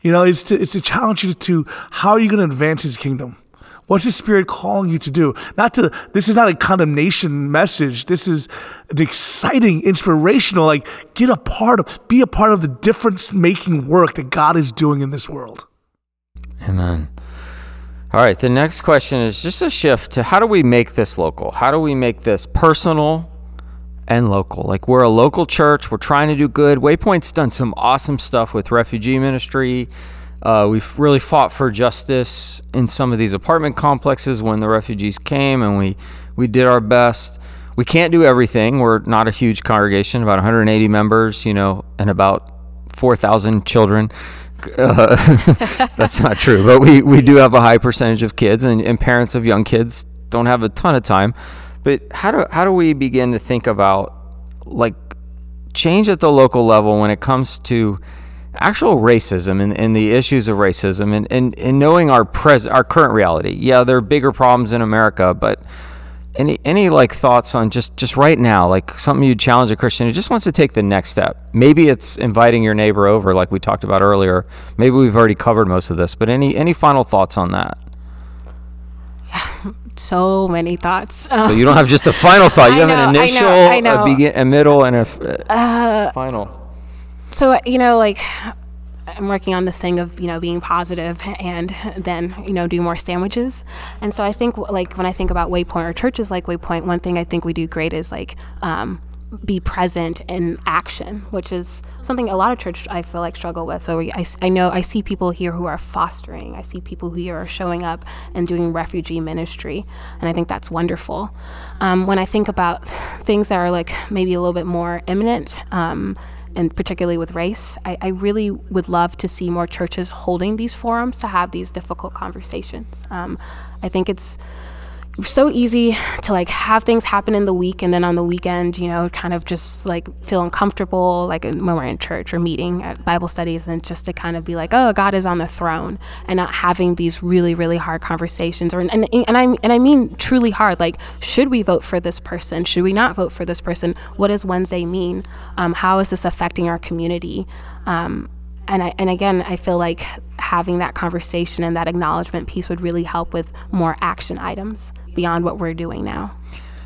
You know, it's to it's to challenge you to how are you going to advance His kingdom. What's the Spirit calling you to do? Not to, this is not a condemnation message. This is an exciting, inspirational, like, get a part of, be a part of the difference making work that God is doing in this world. Amen. All right, the next question is just a shift to how do we make this local? How do we make this personal and local? Like we're a local church, we're trying to do good. Waypoint's done some awesome stuff with refugee ministry. Uh, we've really fought for justice in some of these apartment complexes when the refugees came, and we we did our best. We can't do everything. We're not a huge congregation, about 180 members, you know, and about 4,000 children. Uh, that's not true, but we, we do have a high percentage of kids, and, and parents of young kids don't have a ton of time. But how do how do we begin to think about like change at the local level when it comes to actual racism and, and the issues of racism and, and, and knowing our pres our current reality? Yeah, there are bigger problems in America, but any any like thoughts on just just right now like something you challenge a christian who just wants to take the next step? Maybe it's inviting your neighbor over like we talked about earlier. Maybe we've already covered most of this but any any final thoughts on that? So many thoughts. So you don't have just a final thought. You I have know, an I initial know, I know. a begin a middle and a uh, final. so you know like I'm working on this thing of you know being positive and then you know do more sandwiches. And so I think like when I think about Waypoint or churches like Waypoint, one thing I think we do great is like um, be present in action, which is something a lot of church I feel like struggle with. So I, I know I see people here who are fostering. I see people who are showing up and doing refugee ministry, and I think that's wonderful. Um, when I think about things that are like maybe a little bit more imminent. Um, and particularly with race, I, I, really would love to see more churches holding these forums to have these difficult conversations. Um, I think it's so easy to like have things happen in the week and then on the weekend, you know, kind of just like feel uncomfortable, like when we're in church or meeting at Bible studies, and just to kind of be like, oh, God is on the throne, and not having these really, really hard conversations. Or and and I and I mean truly hard. Like, should we vote for this person? Should we not vote for this person? What does Wednesday mean? Um, how is this affecting our community? Um, and I, and again, I feel like having that conversation and that acknowledgement piece would really help with more action items beyond what we're doing now.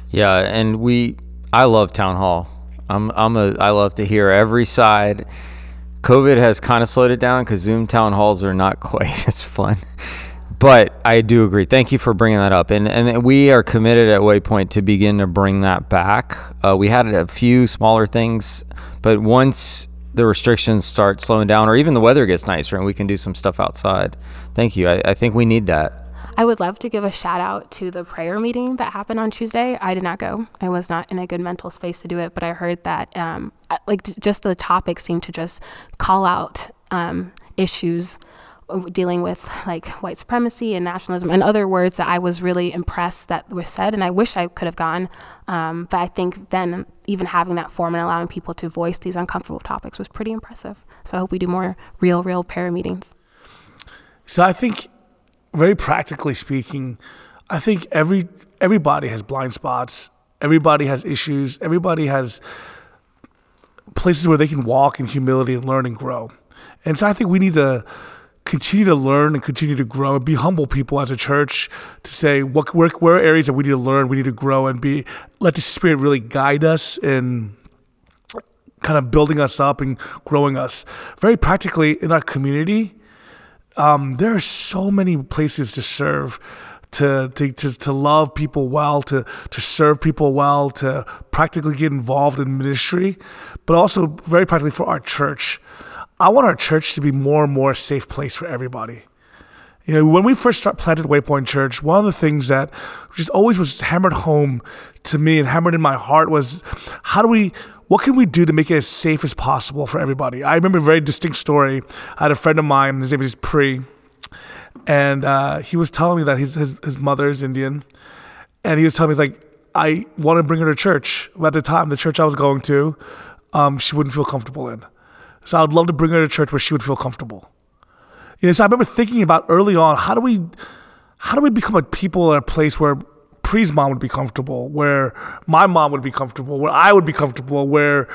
Yeah, and we I love town hall. I'm I'm a I love to hear every side. COVID has kind of slowed it down because Zoom town halls are not quite as fun. But I do agree. Thank you for bringing that up, and and we are committed at Waypoint to begin to bring that back. Uh, we had a few smaller things, but once the restrictions start slowing down, or even the weather gets nicer, and we can do some stuff outside. Thank you. I, I think we need that. I would love to give a shout out to the prayer meeting that happened on Tuesday. I did not go. I was not in a good mental space to do it, but I heard that um, like just the topic seemed to just call out um, issues dealing with like white supremacy and nationalism and other words that I was really impressed that were said, and I wish I could have gone. Um, but I think then even having that forum and allowing people to voice these uncomfortable topics was pretty impressive. So I hope we do more real, real prayer meetings. So I think very practically speaking, I think every everybody has blind spots. Everybody has issues. Everybody has places where they can walk in humility and learn and grow. And so I think we need to continue to learn and continue to grow and be humble people as a church to say what where, where are areas that we need to learn, we need to grow and be let the spirit really guide us in kind of building us up and growing us. Very practically in our community, um, there are so many places to serve, to, to, to, to love people well, to, to serve people well, to practically get involved in ministry, but also very practically for our church. I want our church to be more and more a safe place for everybody. You know, when we first start planted Waypoint Church, one of the things that just always was hammered home to me and hammered in my heart was how do we what can we do to make it as safe as possible for everybody? I remember a very distinct story. I had a friend of mine, his name is Pri, and uh, he was telling me that his, his, his mother is Indian, and he was telling me, he's like, I want to bring her to church. But at the time, the church I was going to, um, she wouldn't feel comfortable in. So I'd love to bring her to church where she would feel comfortable. You know, so I remember thinking about early on, how do we, how do we become a people at a place where Pri's mom would be comfortable, where my mom would be comfortable, where I would be comfortable, where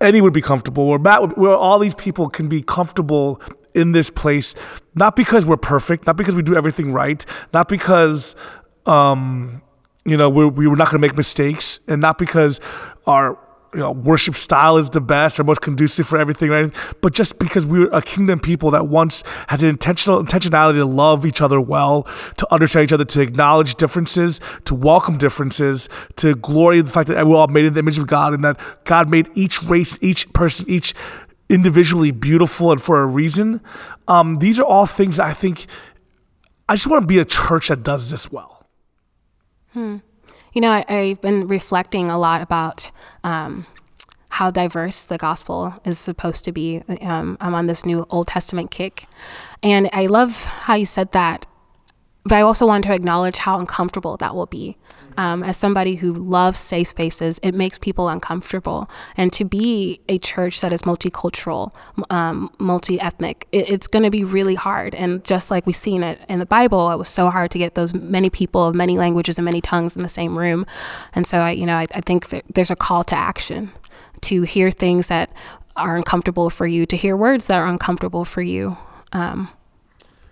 Eddie would be comfortable, where Matt would, where all these people can be comfortable in this place, not because we're perfect, not because we do everything right, not because, um, you know, we're, we were not going to make mistakes, and not because our you know, worship style is the best or most conducive for everything, right? But just because we're a kingdom people that once has an intentional intentionality to love each other well, to understand each other, to acknowledge differences, to welcome differences, to glory in the fact that we're all made in the image of God and that God made each race, each person, each individually beautiful and for a reason. Um, these are all things I think I just want to be a church that does this well. Hmm. You know, I, have been reflecting a lot about um, how diverse the gospel is supposed to be. Um, I'm on this new Old Testament kick. And I love how you said that but I also want to acknowledge how uncomfortable that will be. Um, as somebody who loves safe spaces, it makes people uncomfortable. And to be a church that is multicultural, um, multi ethnic, it, it's going to be really hard. And just like we've seen it in the Bible, it was so hard to get those many people of many languages and many tongues in the same room. And so, I, you know, I, I think there's a call to action to hear things that are uncomfortable for you, to hear words that are uncomfortable for you. Um,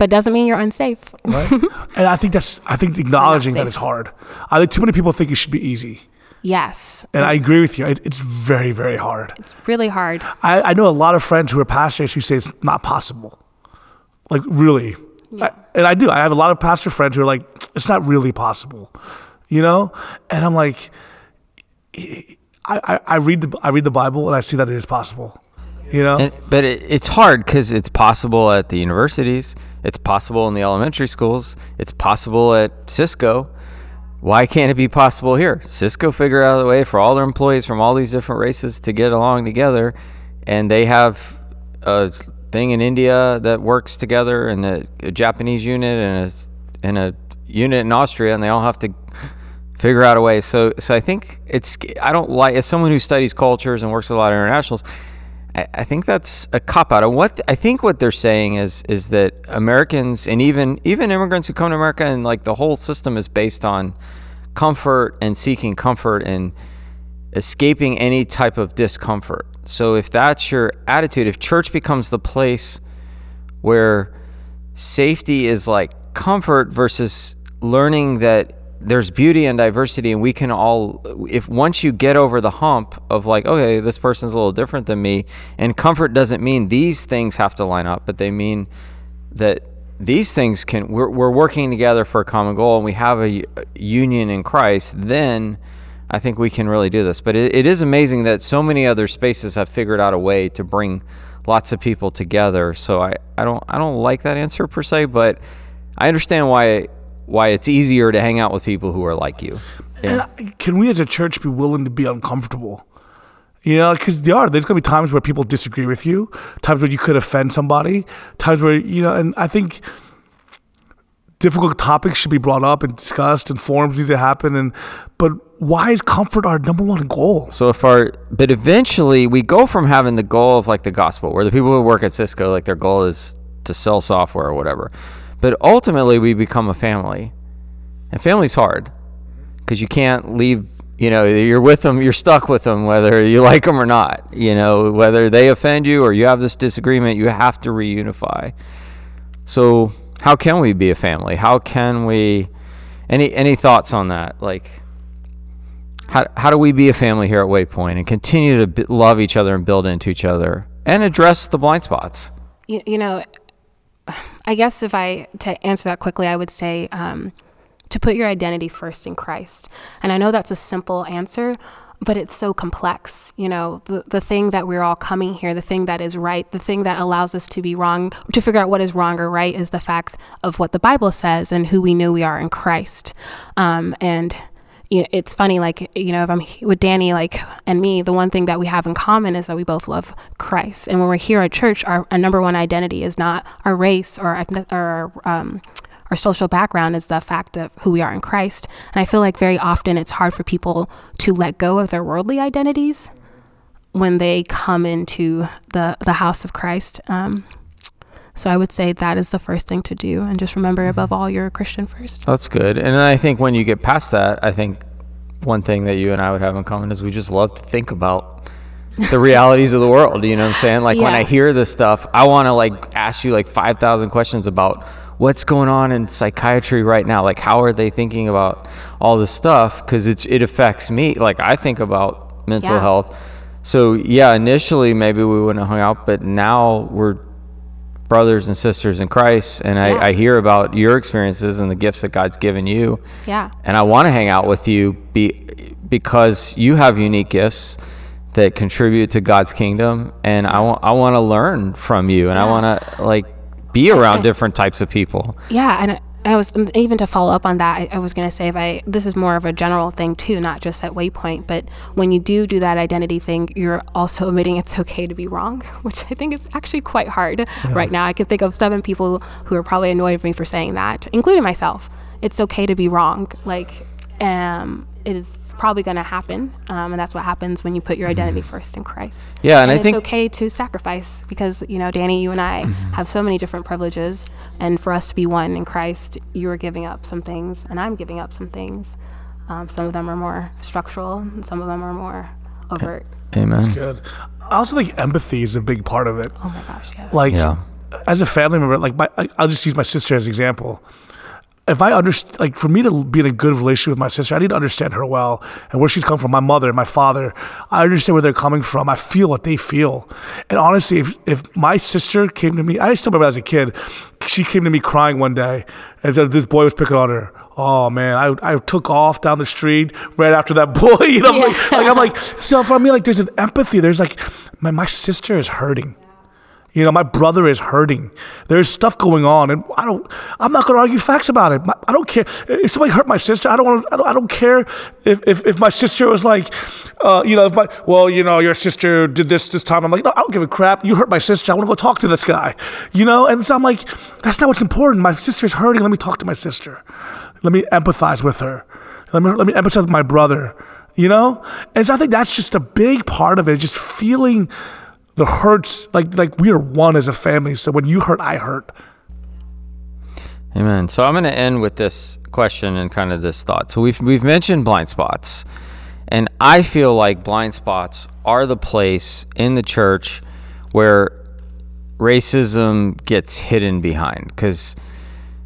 but doesn't mean you're unsafe. Right. and I think that's I think acknowledging that is hard. I think too many people think it should be easy. Yes. And I agree with you. It, it's very, very hard. It's really hard. I, I know a lot of friends who are pastors who say it's not possible. Like, really. Yeah. I, and I do. I have a lot of pastor friends who are like, it's not really possible. You know? And I'm like, I, I, I read the I read the Bible and I see that it is possible you know. And, but it, it's hard because it's possible at the universities, it's possible in the elementary schools, it's possible at Cisco. Why can't it be possible here? Cisco figure out a way for all their employees from all these different races to get along together, and they have a thing in India that works together, and a, a Japanese unit, and a and a unit in Austria, and they all have to figure out a way. So, so I think it's I don't like as someone who studies cultures and works with a lot of internationals. I, I think that's a cop out. What I think what they're saying is is that Americans and even even immigrants who come to America and like the whole system is based on comfort and seeking comfort and escaping any type of discomfort. So if that's your attitude, if church becomes the place where safety is like comfort versus learning that there's beauty and diversity and we can all if once you get over the hump of like okay this person's a little different than me and comfort doesn't mean these things have to line up but they mean that these things can we're, we're working together for a common goal and we have a, union in christ then i think we can really do this. But it, it is amazing that so many other spaces have figured out a way to bring lots of people together. So i, I don't i don't like that answer per se but i understand why why it's easier to hang out with people who are like you. Yeah. And can we as a church be willing to be uncomfortable? You know, because there are. There's going to be times where people disagree with you, times where you could offend somebody, times where, you know, and I think difficult topics should be brought up and discussed and forums need to happen. And, but why is comfort our number one goal? So if our, but eventually we go from having the goal of like the gospel, where the people who work at Cisco, like their goal is to sell software or whatever but ultimately, we become a family. And family's hard because you can't leave, you know, you're with them, you're stuck with them, whether you like them or not. You know, whether they offend you or you have this disagreement, you have to reunify. So, how can we be a family? How can we. Any, any thoughts on that? Like, how, how do we be a family here at Waypoint and continue to love each other and build into each other and address the blind spots? You, you know, I guess if I to answer that quickly, I would say um, to put your identity first in Christ. And I know that's a simple answer, but it's so complex. You know, the, the thing that we're all coming here, the thing that is right, the thing that allows us to be wrong, to figure out what is wrong or right is the fact of what the Bible says and who we know we are in Christ. Um, and you know, it's funny, like, you know, if I'm with Danny, like, and me, the one thing that we have in common is that we both love Christ. And when we're here at church, our, our number one identity is not our race or, or um, our social background is the fact of who we are in Christ. And I feel like very often it's hard for people to let go of their worldly identities when they come into the, the house of Christ. Um, so I would say that is the first thing to do. And just remember, mm-hmm. above all, you're a Christian first. That's good. And I think when you get past that, I think one thing that you and I would have in common is we just love to think about the realities of the world. You know what I'm saying? Like yeah. when I hear this stuff, I want to like ask you like 5,000 questions about what's going on in psychiatry right now like how are they thinking about all this stuff because it's it affects me like i think about mental yeah. health so yeah initially maybe we wouldn't have hung out but now we're brothers and sisters in christ and yeah. I, I hear about your experiences and the gifts that god's given you yeah and i want to hang out with you be, because you have unique gifts that contribute to god's kingdom and i want i want to learn from you and yeah. i want to like be around different types of people. Yeah, and I was even to follow up on that. I, I was going to say if I this is more of a general thing too, not just at Waypoint, but when you do do that identity thing, you're also admitting it's okay to be wrong, which I think is actually quite hard yeah. right now. I can think of seven people who are probably annoyed with me for saying that, including myself. It's okay to be wrong. Like, um, it is probably going to happen, um, and that's what happens when you put your mm-hmm. identity first in Christ. Yeah, and, and I think it's okay to sacrifice because you know, Danny, you and I mm-hmm. have so many different privileges, and for us to be one in Christ, you are giving up some things, and I'm giving up some things. Um, some of them are more structural, and some of them are more overt. Amen. That's good. I also think empathy is a big part of it. Oh my gosh, yes. Like, yeah. as a family member, like my, I'll just use my sister as an example if I understand, like for me to be in a good relationship with my sister, I need to understand her well and where she's coming from. My mother, and my father, I understand where they're coming from. I feel what they feel. And honestly, if, if my sister came to me, I still remember as a kid, she came to me crying one day, and this boy was picking on her. Oh man, I, I took off down the street right after that boy. You know, yeah. like, like, I'm like, so for me, like there's an empathy. There's like, my, my sister is hurting. You know, my brother is hurting. There's stuff going on, and I don't. I'm not going to argue facts about it. I don't care if somebody hurt my sister. I don't want. I don't, I don't care if, if, if my sister was like, uh, you know, if my well, you know, your sister did this this time. I'm like, no, I don't give a crap. You hurt my sister. I want to go talk to this guy. You know, and so I'm like, that's not what's important. My sister's hurting. Let me talk to my sister. Let me empathize with her. Let me let me empathize with my brother. You know, and so I think that's just a big part of it. Just feeling the hurts like like we are one as a family. So when you hurt, I hurt. Amen. So I'm going to end with this question and kind of this thought. So we've we've mentioned blind spots, and I feel like blind spots are the place in the church where racism gets hidden behind because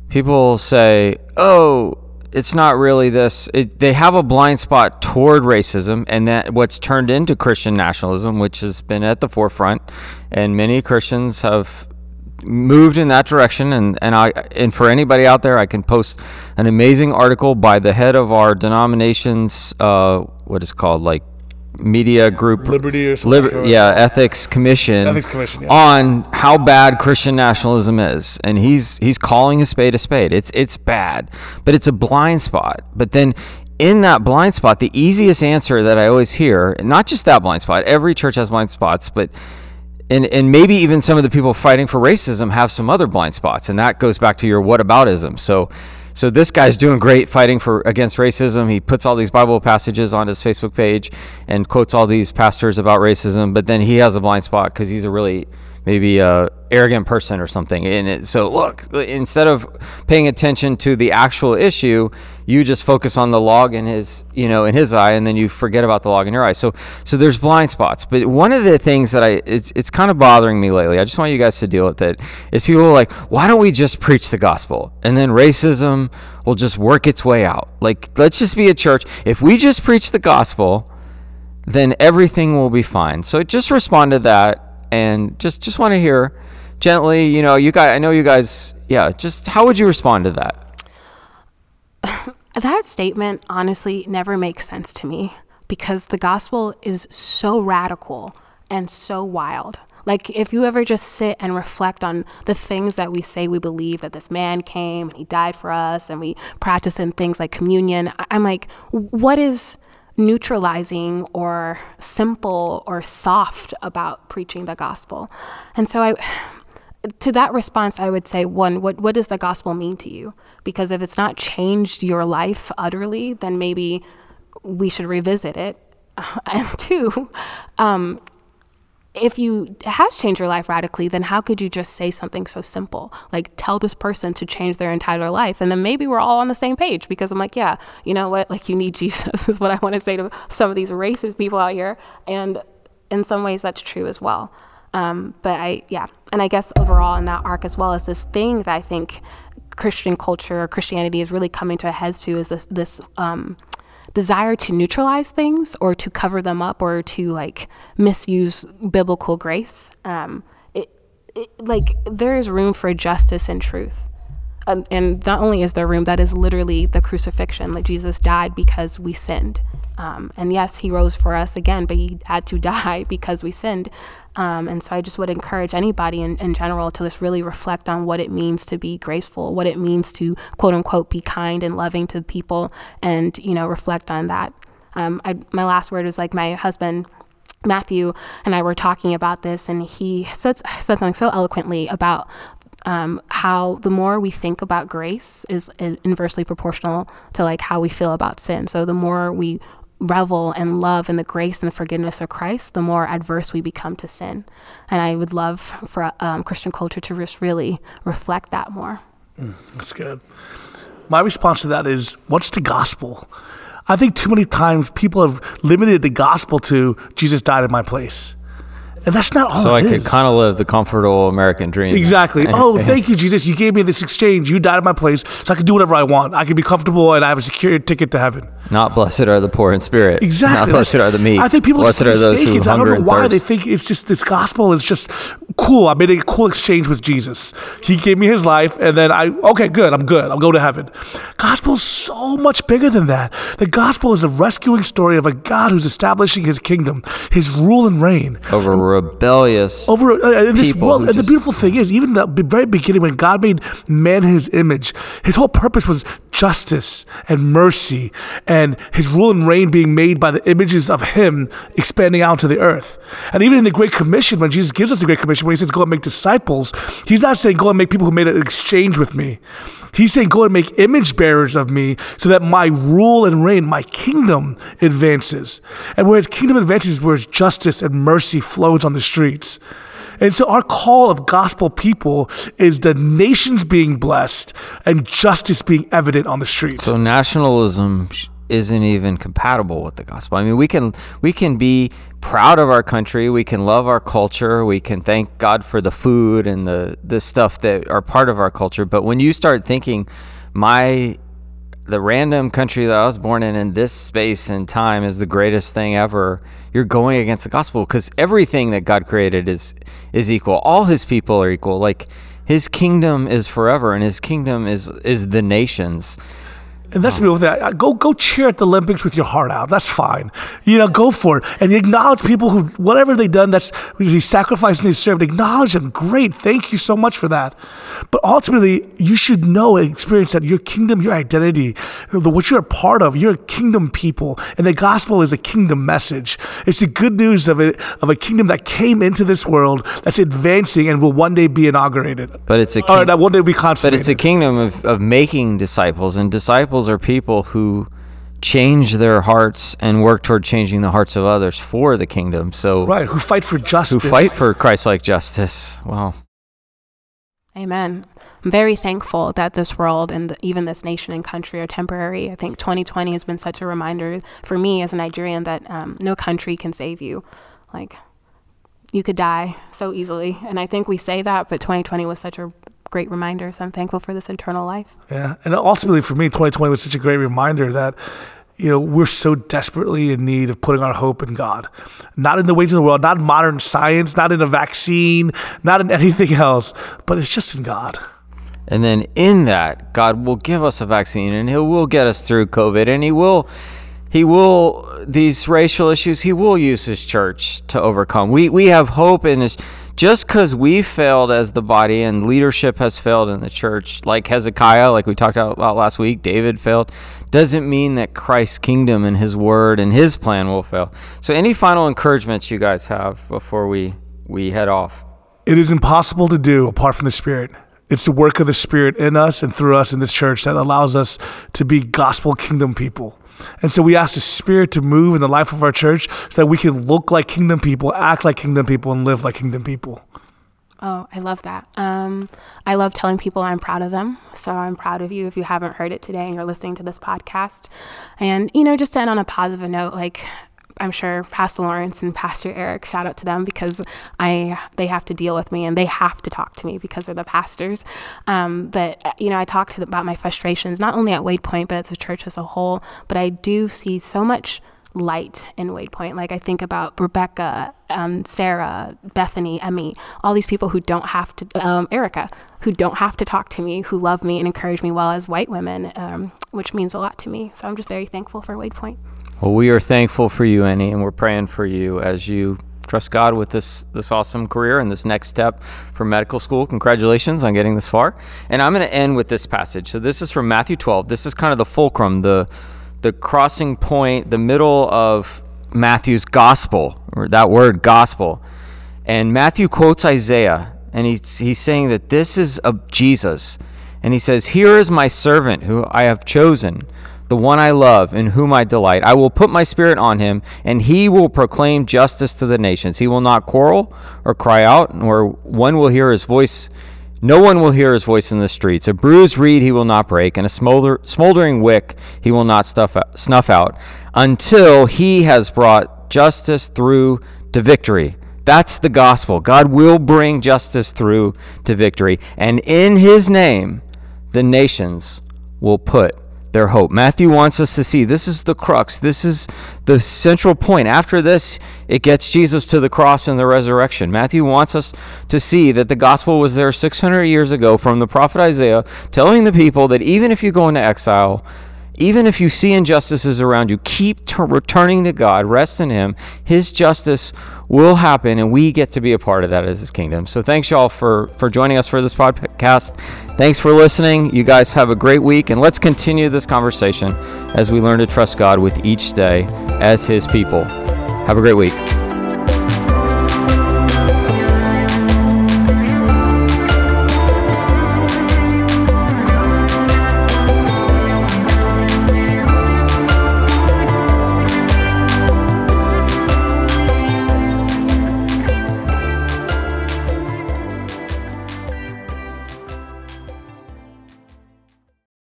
people say, "Oh, it's not really this. It, they have a blind spot toward racism, and that what's turned into Christian nationalism, which has been at the forefront, and many Christians have moved in that direction. And and I and for anybody out there, I can post an amazing article by the head of our denomination's uh, what is called like media group liberty or Liber- yeah ethics commission, ethics commission yeah. on how bad christian nationalism is. And he's he's calling a spade a spade. It's it's bad but it's a blind spot. But then in that blind spot the easiest answer that i always hear not just that blind spot every church has blind spots but and, and maybe even some of the people fighting for racism have some other blind spots. And that goes back to your what whataboutism. So so this guy's doing great fighting for against racism. He puts all these Bible passages on his Facebook page and quotes all these pastors about racism, but then he has a blind spot because he's a really maybe a arrogant person or something. And it, so look, instead of paying attention to the actual issue, you just focus on the log in his, you know, in his eye, and then you forget about the log in your eye. So, so there's blind spots. But one of the things that I, it's, it's kind of bothering me lately. I just want you guys to deal with it. Is people like, why don't we just preach the gospel, and then racism will just work its way out? Like, let's just be a church. If we just preach the gospel, then everything will be fine. So just respond to that and just just want to hear gently, you know, you guys I know you guys yeah, just how would you respond to that? that statement honestly never makes sense to me because the gospel is so radical and so wild. Like, if you ever just sit and reflect on the things that we say we believe that this man came and he died for us, and we practice in things like communion, I'm like, what is neutralizing or simple or soft about preaching the gospel? And so I. To that response, I would say one, what, what does the gospel mean to you? Because if it's not changed your life utterly, then maybe we should revisit it. And two, um, if you has changed your life radically, then how could you just say something so simple? Like tell this person to change their entire life. And then maybe we're all on the same page because I'm like, yeah, you know what? Like you need Jesus is what I want to say to some of these racist people out here. And in some ways that's true as well. Um, but I, yeah. And I guess overall in that arc as well as this thing that I think Christian culture or Christianity is really coming to a head to is this, this, um, desire to neutralize things or to cover them up or to like misuse biblical grace. Um, it, it, like there is room for justice and truth. Um, and not only is there room, that is literally the crucifixion. Like Jesus died because we sinned. Um, and yes, he rose for us again, but he had to die because we sinned. Um, and so I just would encourage anybody in, in general to just really reflect on what it means to be graceful, what it means to quote unquote be kind and loving to people, and you know reflect on that. Um, I, my last word was like my husband Matthew and I were talking about this, and he said, said something so eloquently about um, how the more we think about grace is inversely proportional to like how we feel about sin. So the more we revel and love in the grace and the forgiveness of Christ, the more adverse we become to sin. And I would love for um, Christian culture to just really reflect that more. Mm, that's good. My response to that is what's the gospel? I think too many times people have limited the gospel to Jesus died in my place. And that's not all. So I is. could kind of live the comfortable American dream. Exactly. oh, thank you, Jesus. You gave me this exchange. You died in my place, so I can do whatever I want. I can be comfortable, and I have a secure ticket to heaven. Not blessed are the poor in spirit. Exactly. Not blessed are the meek. I think people blessed are those who I don't know why thirst. they think it's just this gospel is just cool. I made a cool exchange with Jesus. He gave me his life, and then I okay, good. I'm good. I'll go to heaven. Gospel is so much bigger than that. The gospel is a rescuing story of a God who's establishing His kingdom, His rule and reign over rebellious over uh, in this people world. And the beautiful thing is, even the very beginning, when God made man in His image, His whole purpose was justice and mercy, and His rule and reign being made by the images of Him expanding out to the earth. And even in the Great Commission, when Jesus gives us the Great Commission, when He says, "Go and make disciples," He's not saying, "Go and make people who made an exchange with Me." He's saying, "Go and make image bearers of Me, so that My rule and reign, My kingdom advances." And where His kingdom advances, where His justice and mercy flows on the streets. And so our call of gospel people is the nations being blessed and justice being evident on the streets. So nationalism isn't even compatible with the gospel. I mean, we can we can be proud of our country, we can love our culture, we can thank God for the food and the the stuff that are part of our culture, but when you start thinking my the random country that I was born in in this space and time is the greatest thing ever. You're going against the gospel because everything that God created is is equal. All His people are equal. Like His kingdom is forever, and His kingdom is is the nations. And that's me with that. Go go cheer at the Olympics with your heart out. That's fine. You know, go for it. And acknowledge people who whatever they've done, that's they sacrificed and they served. Acknowledge them. Great. Thank you so much for that. But ultimately, you should know and experience that your kingdom, your identity, the, what you're a part of, you're a kingdom people. And the gospel is a kingdom message. It's the good news of it of a kingdom that came into this world that's advancing and will one day be inaugurated. But it's a Or that one day be but it's a kingdom of, of making disciples, and disciples are people who change their hearts and work toward changing the hearts of others for the kingdom. So right, who fight for justice. who fight for Christ-like justice. Wow. Amen. I'm very thankful that this world and the, even this nation and country are temporary. I think 2020 has been such a reminder for me as a Nigerian that um, no country can save you. Like, you could die so easily. And I think we say that, but 2020 was such a great reminders. I'm thankful for this internal life. Yeah, and ultimately for me, 2020 was such a great reminder that you know we're so desperately in need of putting our hope in God, not in the ways of the world, not in modern science, not in a vaccine, not in anything else, but it's just in God. And then in that, God will give us a vaccine and He will get us through COVID and He will he will these racial issues he will use his church to overcome we we have hope in his just because we failed as the body and leadership has failed in the church like hezekiah like we talked about last week david failed doesn't mean that christ's kingdom and his word and his plan will fail. So any final encouragements you guys have before we we head off? It is impossible to do apart from the spirit. It's the work of the spirit in us and through us in this church that allows us to be gospel kingdom people and so we ask the Spirit to move in the life of our church so that we can look like kingdom people, act like kingdom people, and live like kingdom people. Oh, I love that. Um, I love telling people I'm proud of them. So I'm proud of you if you haven't heard it today and you're listening to this podcast. And, you know, just to end on a positive note, like I'm sure Pastor Lawrence and Pastor Eric, shout out to them because I they have to deal with me and they have to talk to me because they're the pastors. Um, but you know, I talk talked about my frustrations not only at Waypoint but at the church as a whole. But I do see so much light in Waypoint. Like I think about Rebecca, um, Sarah, Bethany, Emmy, all these people who don't have to, um, Erica, who don't have to talk to me, who love me and encourage me well as white women, um, which means a lot to me. So I'm just very thankful for Waypoint. Well, we are thankful for you, Annie, and we're praying for you as you trust God with this this awesome career and this next step for medical school. Congratulations on getting this far. And I'm going to end with this passage. So this is from Matthew 12. This is kind of the fulcrum, the the crossing point, the middle of Matthew's gospel, or that word gospel. And Matthew quotes Isaiah, and he's he's saying that this is of Jesus. And he says, "Here is my servant who I have chosen." The one I love, in whom I delight. I will put my spirit on him, and he will proclaim justice to the nations. He will not quarrel or cry out, nor one will hear his voice. No one will hear his voice in the streets. A bruised reed he will not break, and a smolder, smoldering wick he will not out, snuff out, until he has brought justice through to victory. That's the gospel. God will bring justice through to victory, and in his name, the nations will put their hope. Matthew wants us to see this is the crux. This is the central point. After this, it gets Jesus to the cross and the resurrection. Matthew wants us to see that the gospel was there 600 years ago from the prophet Isaiah, telling the people that even if you go into exile, even if you see injustices around you, keep t- returning to God, rest in Him. His justice will happen, and we get to be a part of that as His kingdom. So, thanks, y'all, for, for joining us for this podcast. Thanks for listening. You guys have a great week, and let's continue this conversation as we learn to trust God with each day as His people. Have a great week.